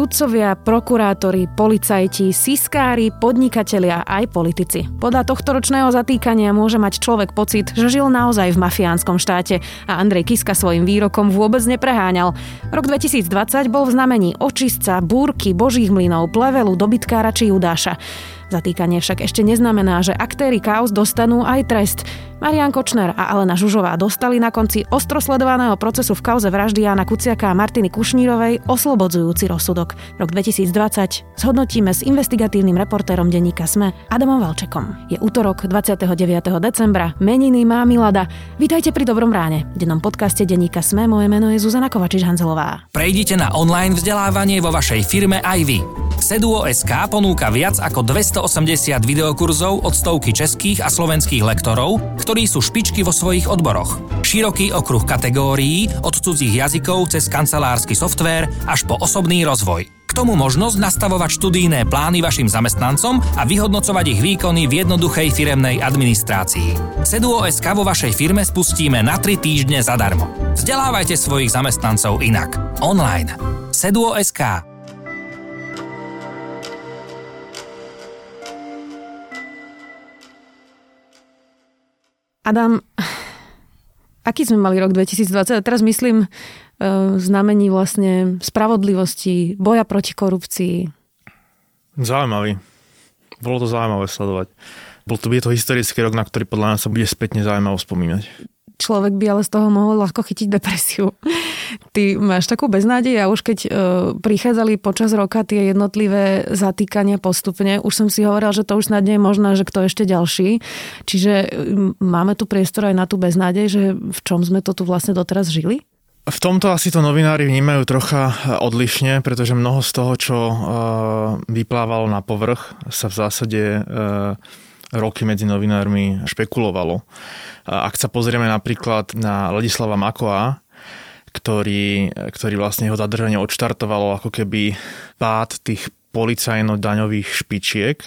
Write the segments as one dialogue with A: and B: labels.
A: sudcovia, prokurátori, policajti, siskári, podnikatelia aj politici. Podľa tohto ročného zatýkania môže mať človek pocit, že žil naozaj v mafiánskom štáte a Andrej Kiska svojim výrokom vôbec nepreháňal. Rok 2020 bol v znamení očistca, búrky, božích mlynov, plevelu, dobytkára či judáša. Zatýkanie však ešte neznamená, že aktéry chaos dostanú aj trest. Marian Kočner a Alena Žužová dostali na konci ostrosledovaného procesu v kauze vraždy Jana Kuciaka a Martiny Kušnírovej oslobodzujúci rozsudok. Rok 2020 zhodnotíme s investigatívnym reportérom denníka SME Adamom Valčekom. Je útorok 29. decembra, meniny má Milada. Vítajte pri Dobrom ráne. Dennom podcaste denníka SME moje meno je Zuzana Kovačiš-Hanzelová.
B: Prejdite na online vzdelávanie vo vašej firme aj vy. Seduo.sk ponúka viac ako 280 videokurzov od stovky českých a slovenských lektorov, ktorí sú špičky vo svojich odboroch. Široký okruh kategórií od cudzích jazykov cez kancelársky softvér až po osobný rozvoj. K tomu možnosť nastavovať študijné plány vašim zamestnancom a vyhodnocovať ich výkony v jednoduchej firemnej administrácii. Seduo.sk vo vašej firme spustíme na 3 týždne zadarmo. Vzdelávajte svojich zamestnancov inak. Online. Seduo.sk
A: Adam, aký sme mali rok 2020? A teraz myslím e, znamení vlastne spravodlivosti, boja proti korupcii.
C: Zaujímavý. Bolo to zaujímavé sledovať. Bol to, je to historický rok, na ktorý podľa nás sa bude spätne zaujímavo spomínať
A: človek by ale z toho mohol ľahko chytiť depresiu. Ty máš takú beznádej a už keď e, prichádzali počas roka tie jednotlivé zatýkania postupne, už som si hovorila, že to už snad nie je možné, že kto ešte ďalší. Čiže máme tu priestor aj na tú beznádej, že v čom sme to tu vlastne doteraz žili?
C: V tomto asi to novinári vnímajú trocha odlišne, pretože mnoho z toho, čo uh, vyplávalo na povrch, sa v zásade uh, roky medzi novinármi špekulovalo. Ak sa pozrieme napríklad na Ladislava Makoa, ktorý, ktorý vlastne jeho zadržanie odštartovalo ako keby pád tých policajno-daňových špičiek,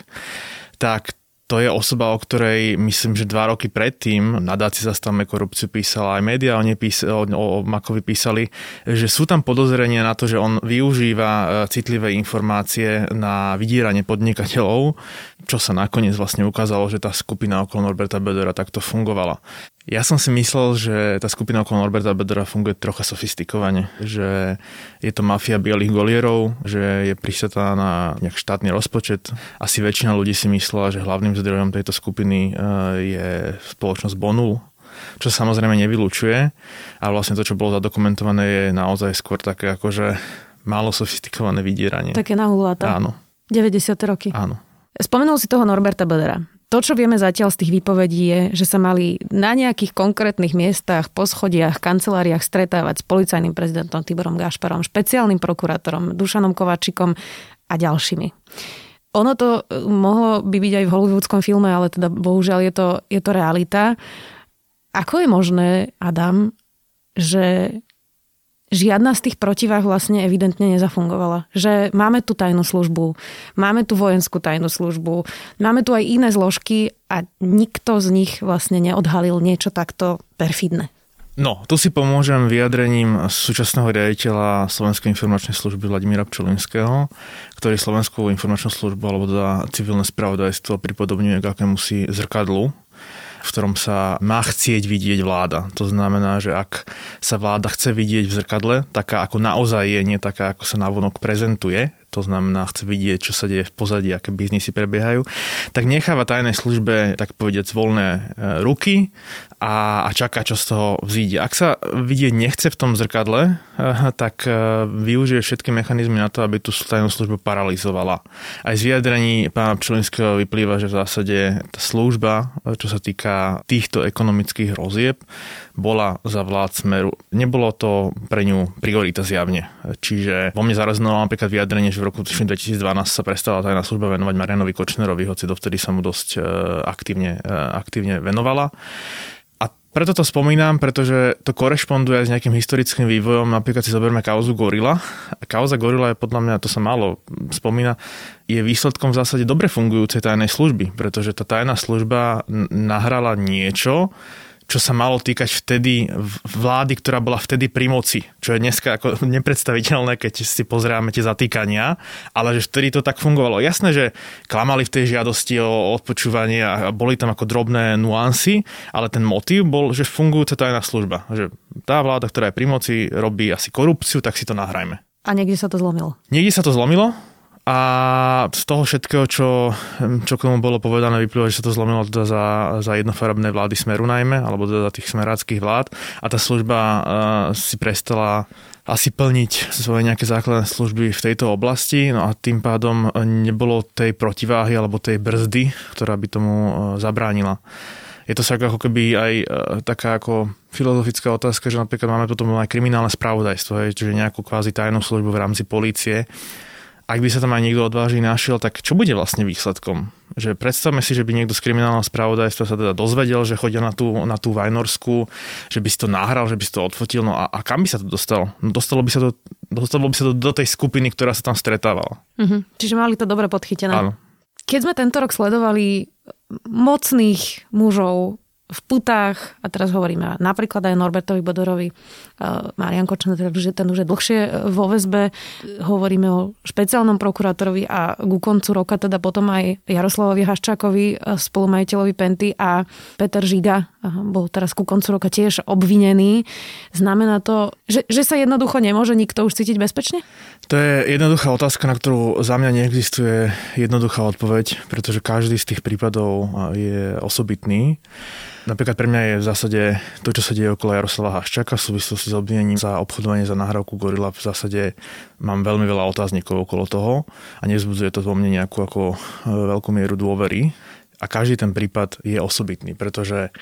C: tak to je osoba, o ktorej myslím, že dva roky predtým nadáci zastavme korupciu písala, aj médiá o, pís- o, o Makovi písali, že sú tam podozrenia na to, že on využíva e, citlivé informácie na vydieranie podnikateľov, čo sa nakoniec vlastne ukázalo, že tá skupina okolo Norberta Bedera takto fungovala. Ja som si myslel, že tá skupina okolo Norberta Bedera funguje trocha sofistikovane, že je to mafia bielých golierov, že je prisatá na nejak štátny rozpočet. Asi väčšina ľudí si myslela, že hlavným zdrojom tejto skupiny eh, je spoločnosť Bonul, čo samozrejme nevylučuje. A vlastne to, čo bolo zadokumentované, je naozaj skôr také akože málo sofistikované vydieranie.
A: Také nahuláta.
C: Áno.
A: 90. roky.
C: Áno.
A: Spomenul si toho Norberta Bedera. To, čo vieme zatiaľ z tých výpovedí je, že sa mali na nejakých konkrétnych miestach, poschodiach, kanceláriách stretávať s policajným prezidentom Tiborom Gašparom, špeciálnym prokurátorom Dušanom Kovačikom a ďalšími. Ono to eh, mohlo by byť aj v hollywoodskom filme, ale teda bohužiaľ je to, je to realita. Ako je možné, Adam, že žiadna z tých protivách vlastne evidentne nezafungovala. Že máme tu tajnú službu, máme tu vojenskú tajnú službu, máme tu aj iné zložky a nikto z nich vlastne neodhalil niečo takto perfidné.
C: No, tu si pomôžem vyjadrením súčasného riaditeľa Slovenskej informačnej služby Vladimíra Pčolinského, ktorý Slovenskú informačnú službu alebo teda civilné spravodajstvo pripodobňuje k akémusi zrkadlu v ktorom sa má chcieť vidieť vláda. To znamená, že ak sa vláda chce vidieť v zrkadle, taká ako naozaj je, nie taká ako sa navonok prezentuje, to znamená, chce vidieť, čo sa deje v pozadí, aké biznisy prebiehajú, tak necháva tajnej službe, tak povedať, voľné e, ruky a, a čaká, čo z toho vzíde. Ak sa vidieť nechce v tom zrkadle, e, tak e, využije všetky mechanizmy na to, aby tú tajnú službu paralizovala. Aj z vyjadrení pána Pčelinského vyplýva, že v zásade tá služba, čo sa týka týchto ekonomických rozieb, bola za vlád smeru. Nebolo to pre ňu priorita zjavne. Čiže vo mne zarezonovalo napríklad vyjadrenie, že v roku 2012 sa prestala tajná služba venovať Marianovi Kočnerovi, hoci dovtedy sa mu dosť e, aktívne, e, aktívne venovala. A preto to spomínam, pretože to korešponduje s nejakým historickým vývojom. Napríklad si zoberme kauzu Gorila. Kauza Gorila je podľa mňa, to sa málo spomína, je výsledkom v zásade dobre fungujúcej tajnej služby, pretože tá tajná služba nahrala niečo, čo sa malo týkať vtedy vlády, ktorá bola vtedy pri moci, čo je dneska ako nepredstaviteľné, keď si pozrieme tie zatýkania, ale že vtedy to tak fungovalo. Jasné, že klamali v tej žiadosti o odpočúvanie a boli tam ako drobné nuancy, ale ten motív bol, že fungujúca tajná služba. Že tá vláda, ktorá je pri moci, robí asi korupciu, tak si to nahrajme.
A: A niekde sa to zlomilo?
C: Niekde sa to zlomilo, a z toho všetkého, čo, čo k tomu bolo povedané, vyplýva, že sa to zlomilo teda za, za jednofarebné vlády Smeru najmä, alebo teda tých smeráckých vlád. A tá služba uh, si prestala asi plniť svoje nejaké základné služby v tejto oblasti, no a tým pádom nebolo tej protiváhy alebo tej brzdy, ktorá by tomu uh, zabránila. Je to však ako keby aj uh, taká ako filozofická otázka, že napríklad máme potom aj kriminálne spravodajstvo, čiže nejakú kvázi tajnú službu v rámci polície, ak by sa tam aj niekto odvážny našiel, tak čo bude vlastne výsledkom? Že predstavme si, že by niekto z kriminálneho spravodajstva sa teda dozvedel, že chodia na tú, na tú Vajnorsku, že by si to nahral, že by si to odfotil, no a, a kam by sa to dostalo? No dostalo by sa to, dostalo by sa to do tej skupiny, ktorá sa tam stretávala.
A: Uh-huh. Čiže mali to dobre podchytené.
C: Áno.
A: Keď sme tento rok sledovali mocných mužov v putách, a teraz hovoríme napríklad aj Norbertovi Bodorovi, Marian Kočner, že ten už je dlhšie vo väzbe, hovoríme o špeciálnom prokurátorovi a ku koncu roka teda potom aj Jaroslavovi Haščákovi, spolumajiteľovi Penty a Peter Žiga bol teraz ku koncu roka tiež obvinený. Znamená to, že, že sa jednoducho nemôže nikto už cítiť bezpečne?
C: To je jednoduchá otázka, na ktorú za mňa neexistuje jednoduchá odpoveď, pretože každý z tých prípadov je osobitný. Napríklad pre mňa je v zásade to, čo sa deje okolo Jaroslava Haščaka v súvislosti s obvinením za obchodovanie za nahrávku Gorila. V zásade mám veľmi veľa otáznikov okolo toho a nevzbudzuje to vo mne nejakú ako e, veľkú mieru dôvery. A každý ten prípad je osobitný, pretože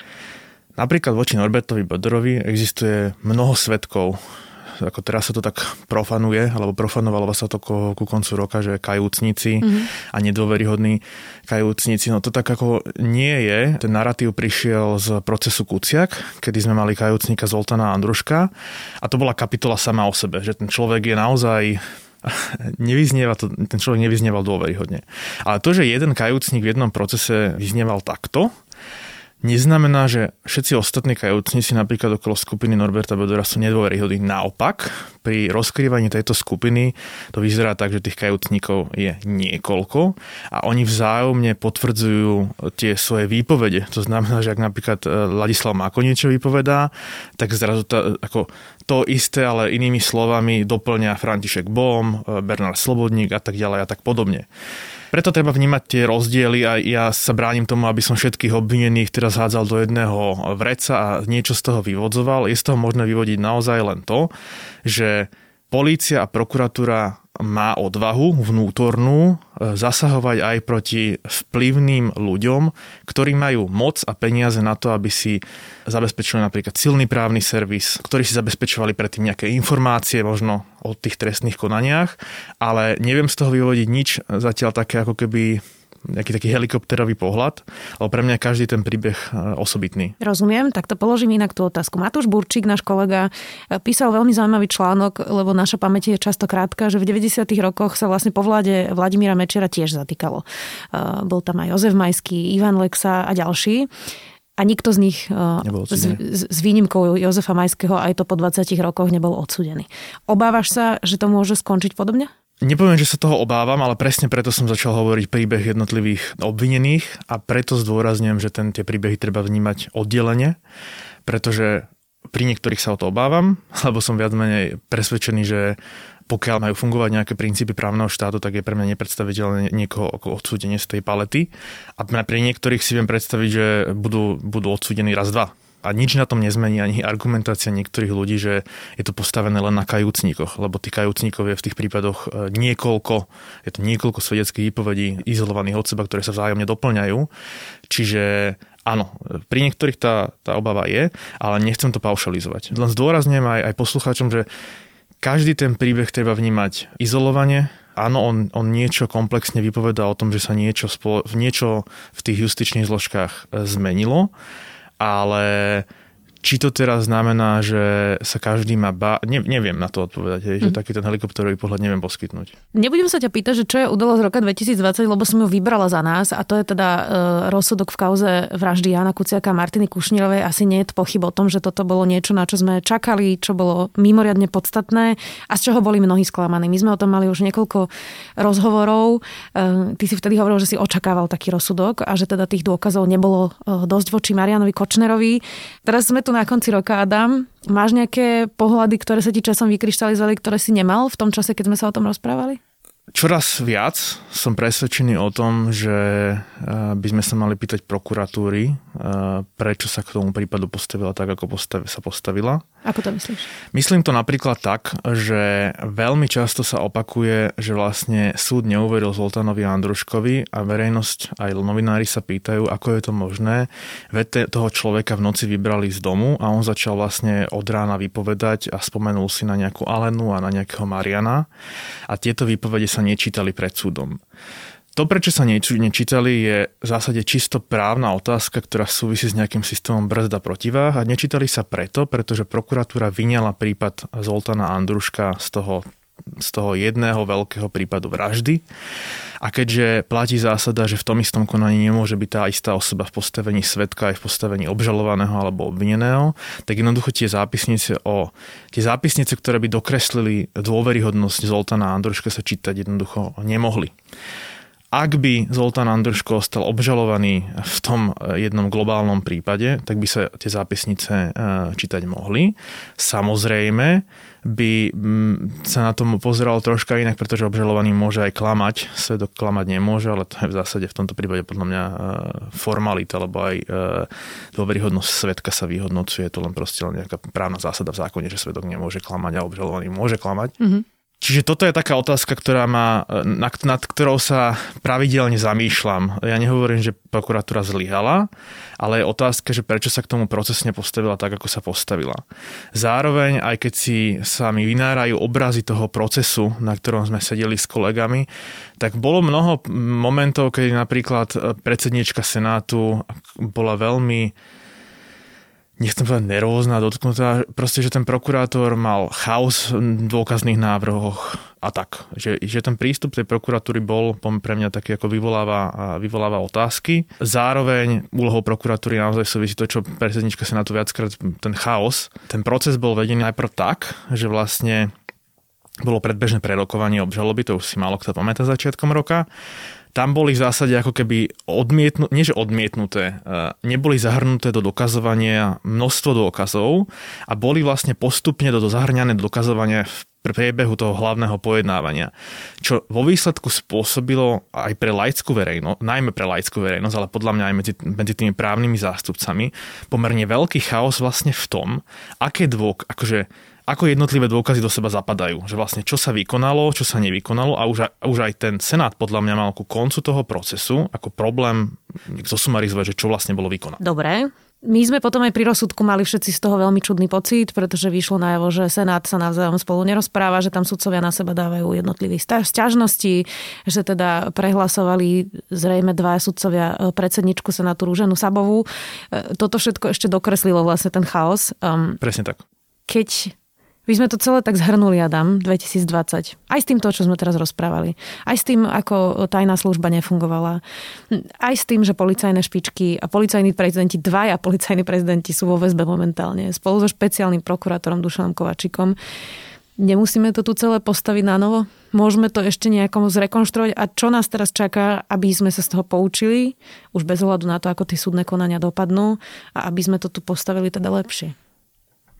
C: napríklad voči Norbertovi Bodorovi existuje mnoho svetkov ako teraz sa to tak profanuje, alebo profanovalo sa to ku, ku koncu roka, že kajúcnici mm-hmm. a nedôveryhodní kajúcnici. No to tak ako nie je. Ten narratív prišiel z procesu Kuciak, kedy sme mali kajúcnika Zoltana Andruška a to bola kapitola sama o sebe, že ten človek je naozaj nevyznieva to, ten človek nevyznieval dôveryhodne. Ale to, že jeden kajúcnik v jednom procese vyznieval takto, neznamená, že všetci ostatní kajúcnici napríklad okolo skupiny Norberta Bedora sú nedôveryhodní. Naopak, pri rozkrývaní tejto skupiny to vyzerá tak, že tých kajúcnikov je niekoľko a oni vzájomne potvrdzujú tie svoje výpovede. To znamená, že ak napríklad e, Ladislav Mako niečo vypovedá, tak zrazu to, ako to isté, ale inými slovami doplňa František Bom, e, Bernard Slobodník a tak ďalej a tak podobne. Preto treba vnímať tie rozdiely a ja sa bránim tomu, aby som všetkých obvinených teraz hádzal do jedného vreca a niečo z toho vyvodzoval. Je z toho možné vyvodiť naozaj len to, že polícia a prokuratúra má odvahu vnútornú e, zasahovať aj proti vplyvným ľuďom, ktorí majú moc a peniaze na to, aby si zabezpečili napríklad silný právny servis, ktorí si zabezpečovali predtým nejaké informácie možno o tých trestných konaniach, ale neviem z toho vyvodiť nič zatiaľ také ako keby nejaký taký helikopterový pohľad, ale pre mňa každý ten príbeh e, osobitný.
A: Rozumiem, tak to položím inak tú otázku. Matúš Burčík, náš kolega, e, písal veľmi zaujímavý článok, lebo naša pamäť je často krátka, že v 90. rokoch sa vlastne po vláde Vladimíra Mečera tiež zatýkalo. E, bol tam aj Jozef Majský, Ivan Lexa a ďalší. A nikto z nich, s, s výnimkou Jozefa Majského, aj to po 20 rokoch nebol odsudený. Obávaš sa, že to môže skončiť podobne?
C: Nepoviem, že sa toho obávam, ale presne preto som začal hovoriť príbeh jednotlivých obvinených a preto zdôrazňujem, že ten, tie príbehy treba vnímať oddelene, pretože pri niektorých sa o to obávam, lebo som viac menej presvedčený, že pokiaľ majú fungovať nejaké princípy právneho štátu, tak je pre mňa nepredstaviteľné niekoho ako odsúdenie z tej palety. A pri niektorých si viem predstaviť, že budú, budú odsúdení raz, dva a nič na tom nezmení ani argumentácia niektorých ľudí, že je to postavené len na kajúcnikoch, lebo tí kajúcnikov je v tých prípadoch e, niekoľko, je to niekoľko svedeckých výpovedí izolovaných od seba, ktoré sa vzájomne doplňajú. Čiže áno, pri niektorých tá, tá obava je, ale nechcem to paušalizovať. Len zdôrazňujem aj, aj poslucháčom, že každý ten príbeh treba vnímať izolovane, áno, on, on niečo komplexne vypovedá o tom, že sa niečo, v niečo v tých justičných zložkách e, zmenilo, ale či to teraz znamená, že sa každý má ba... Ne, neviem na to odpovedať, hej, že mm. taký ten helikopterový pohľad neviem poskytnúť.
A: Nebudem sa ťa pýtať, že čo je udalosť roka 2020, lebo som ju vybrala za nás a to je teda e, rozsudok v kauze vraždy Jana Kuciaka a Martiny Kušnírovej. Asi nie je pochyb o tom, že toto bolo niečo, na čo sme čakali, čo bolo mimoriadne podstatné a z čoho boli mnohí sklamaní. My sme o tom mali už niekoľko rozhovorov. E, ty si vtedy hovoril, že si očakával taký rozsudok a že teda tých dôkazov nebolo e, dosť voči Marianovi Kočnerovi. Teraz sme tu na konci roka, Adam. Máš nejaké pohľady, ktoré sa ti časom vykryštalizovali, ktoré si nemal v tom čase, keď sme sa o tom rozprávali?
C: Čoraz viac som presvedčený o tom, že eh, by sme sa mali pýtať prokuratúry, eh, prečo sa k tomu prípadu postavila tak, ako sa postavila.
A: Ako to myslíš?
C: Myslím to napríklad tak, že veľmi často sa opakuje, že vlastne súd neuveril Zoltánovi Andruškovi a verejnosť aj novinári sa pýtajú, ako je to možné. Veď toho človeka v noci vybrali z domu a on začal vlastne od rána vypovedať a spomenul si na nejakú Alenu a na nejakého Mariana a tieto výpovede sa nečítali pred súdom. To, prečo sa nečítali, je v zásade čisto právna otázka, ktorá súvisí s nejakým systémom brzda protiváh a nečítali sa preto, pretože prokuratúra vyňala prípad Zoltana Andruška z toho z toho jedného veľkého prípadu vraždy. A keďže platí zásada, že v tom istom konaní nemôže byť tá istá osoba v postavení svetka aj v postavení obžalovaného alebo obvineného, tak jednoducho tie zápisnice o tie zápisnice, ktoré by dokreslili dôveryhodnosť Zoltana Andruška sa čítať jednoducho nemohli. Ak by Zoltán Andrško ostal obžalovaný v tom eh, jednom globálnom prípade, tak by sa tie zápisnice eh, čítať mohli. Samozrejme by sa na tom pozeral troška inak, pretože obžalovaný môže aj klamať. Svedok klamať nemôže, ale to je v zásade v tomto prípade podľa mňa eh, formalita, lebo aj dôveryhodnosť svetka sa vyhodnocuje. To len proste len nejaká právna zásada v zákone, že svedok nemôže klamať a obžalovaný môže klamať. Mm-hmm. Čiže toto je taká otázka, ktorá má, nad, nad ktorou sa pravidelne zamýšľam. Ja nehovorím, že prokuratúra zlyhala, ale je otázka, že prečo sa k tomu procesne postavila tak, ako sa postavila. Zároveň, aj keď si sa mi vynárajú obrazy toho procesu, na ktorom sme sedeli s kolegami, tak bolo mnoho momentov, keď napríklad predsednička Senátu bola veľmi nechcem povedať nervózna, dotknutá, proste, že ten prokurátor mal chaos v dôkazných návrhoch a tak. Že, že ten prístup tej prokuratúry bol pre mňa taký, ako vyvoláva, vyvoláva otázky. Zároveň úlohou prokuratúry naozaj súvisí to, čo predsednička sa na to viackrát, ten chaos. Ten proces bol vedený najprv tak, že vlastne bolo predbežné prerokovanie obžaloby, to už si málo kto pamätá začiatkom roka tam boli v zásade ako keby odmietnuté, nie že odmietnuté, e, neboli zahrnuté do dokazovania množstvo dôkazov a boli vlastne postupne do, do zahrňané do dokazovania v priebehu toho hlavného pojednávania. Čo vo výsledku spôsobilo aj pre laickú verejnosť, najmä pre laickú verejnosť, ale podľa mňa aj medzi, medzi tými právnymi zástupcami, pomerne veľký chaos vlastne v tom, aké dôk, akože ako jednotlivé dôkazy do seba zapadajú. Že vlastne čo sa vykonalo, čo sa nevykonalo a už, už aj ten Senát podľa mňa mal ku koncu toho procesu ako problém zosumarizovať, že čo vlastne bolo vykonané.
A: Dobre, my sme potom aj pri rozsudku mali všetci z toho veľmi čudný pocit, pretože vyšlo najavo, že Senát sa navzájom spolu nerozpráva, že tam sudcovia na seba dávajú jednotlivých sťažnosti, že teda prehlasovali zrejme dva sudcovia e, predsedničku Senátu Rúženu Sabovú. E, toto všetko ešte dokreslilo vlastne ten chaos. Um,
C: Presne tak.
A: Keď my sme to celé tak zhrnuli, Adam, 2020. Aj s týmto, čo sme teraz rozprávali. Aj s tým, ako tajná služba nefungovala. Aj s tým, že policajné špičky a policajní prezidenti, dvaja policajní prezidenti sú vo väzbe momentálne. Spolu so špeciálnym prokurátorom Dušanom Kovačikom. Nemusíme to tu celé postaviť na novo? Môžeme to ešte nejakom zrekonštruovať? A čo nás teraz čaká, aby sme sa z toho poučili? Už bez ohľadu na to, ako tie súdne konania dopadnú a aby sme to tu postavili teda lepšie.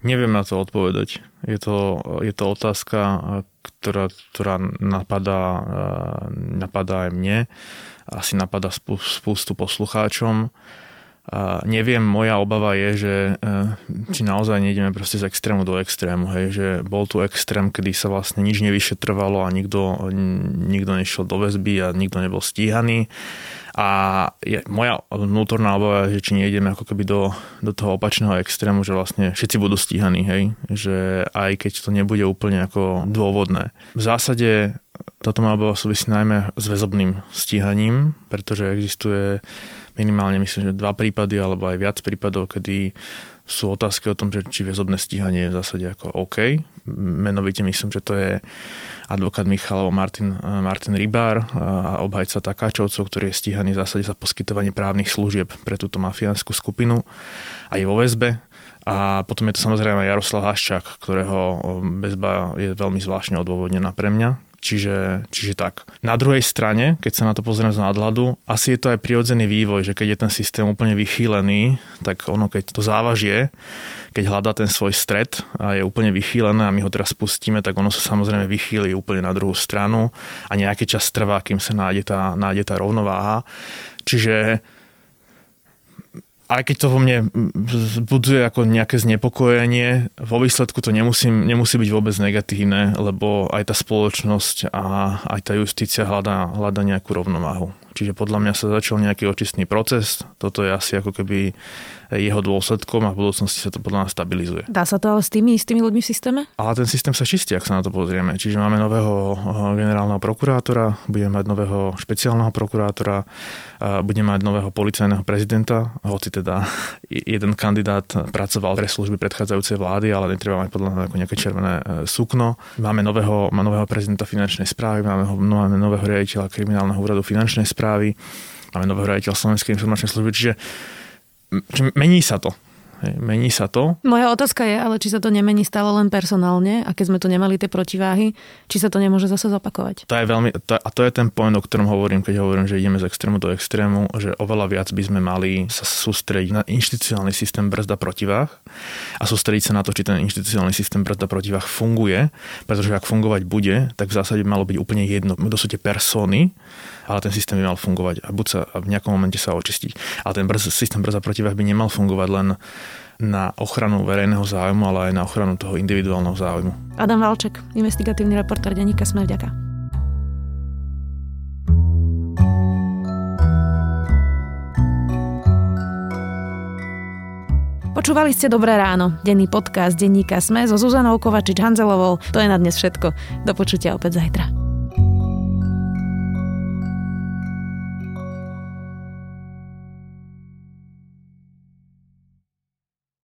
C: Neviem na to odpovedať. Je to, je to otázka, ktorá, ktorá napadá, napadá aj mne. Asi napadá spústu poslucháčom. A neviem, moja obava je, že e, či naozaj nejdeme proste z extrému do extrému, hej, že bol tu extrém, kedy sa vlastne nič nevyšetrovalo a nikto, nikto nešiel do väzby a nikto nebol stíhaný a je, moja vnútorná obava že či nejdeme ako keby do, do toho opačného extrému, že vlastne všetci budú stíhaní, hej? Že aj keď to nebude úplne ako dôvodné. V zásade toto má obava súvisí najmä s väzobným stíhaním, pretože existuje minimálne myslím, že dva prípady alebo aj viac prípadov, kedy sú otázky o tom, že či väzobné stíhanie je v zásade ako OK. Menovite myslím, že to je advokát Michalov Martin, Martin Rybár a obhajca Takáčovcov, ktorý je stíhaný v zásade za poskytovanie právnych služieb pre túto mafiánsku skupinu a je vo väzbe. A potom je to samozrejme Jaroslav Haščák, ktorého väzba je veľmi zvláštne odôvodnená pre mňa, Čiže, čiže tak. Na druhej strane, keď sa na to pozrieme z nadhľadu, asi je to aj prirodzený vývoj, že keď je ten systém úplne vychýlený, tak ono, keď to závažie, keď hľadá ten svoj stred a je úplne vychýlené a my ho teraz spustíme, tak ono sa samozrejme vychýli úplne na druhú stranu a nejaký čas trvá, kým sa nájde tá, nájde tá rovnováha. Čiže aj keď to vo mne buduje ako nejaké znepokojenie, vo výsledku to nemusím, nemusí byť vôbec negatívne, lebo aj tá spoločnosť a aj tá justícia hľadá, hľadá nejakú rovnováhu. Čiže podľa mňa sa začal nejaký očistný proces. Toto je asi ako keby jeho dôsledkom a v budúcnosti sa to podľa nás stabilizuje.
A: Dá sa to ale s tými istými ľuďmi v systéme?
C: Ale ten systém sa čistí, ak sa na to pozrieme. Čiže máme nového eh, generálneho prokurátora, budeme mať nového špeciálneho prokurátora, budeme mať nového policajného prezidenta, hoci teda jeden kandidát pracoval pre služby predchádzajúcej vlády, ale netreba mať podľa mňa nejaké červené eh, sukno. Máme nového, nového prezidenta finančnej správy, máme, máme nového riaditeľa kriminálneho úradu finančnej správy, správy, máme nového riaditeľa Slovenskej informačnej služby, čiže mení sa to. Mení sa to.
A: Moja otázka je, ale či sa to nemení stále len personálne a keď sme tu nemali tie protiváhy, či sa to nemôže zase zopakovať?
C: To je veľmi, to, a to je ten point, o ktorom hovorím, keď hovorím, že ideme z extrému do extrému, že oveľa viac by sme mali sa sústrediť na inštitucionálny systém brzda protiváh a sústrediť sa na to, či ten inštitucionálny systém brzda protiváh funguje, pretože ak fungovať bude, tak v zásade malo byť úplne jedno, kto sú tie persony, ale ten systém by mal fungovať a buď sa v nejakom momente sa očistiť. Ale ten brz, systém brza protivách by nemal fungovať len na ochranu verejného záujmu, ale aj na ochranu toho individuálneho záujmu.
A: Adam Valček, investigatívny reportér denníka Sme vďaka. Počúvali ste Dobré ráno, denný podcast denníka Sme so Zuzanou Kovačič-Hanzelovou. To je na dnes všetko. Do počutia opäť zajtra.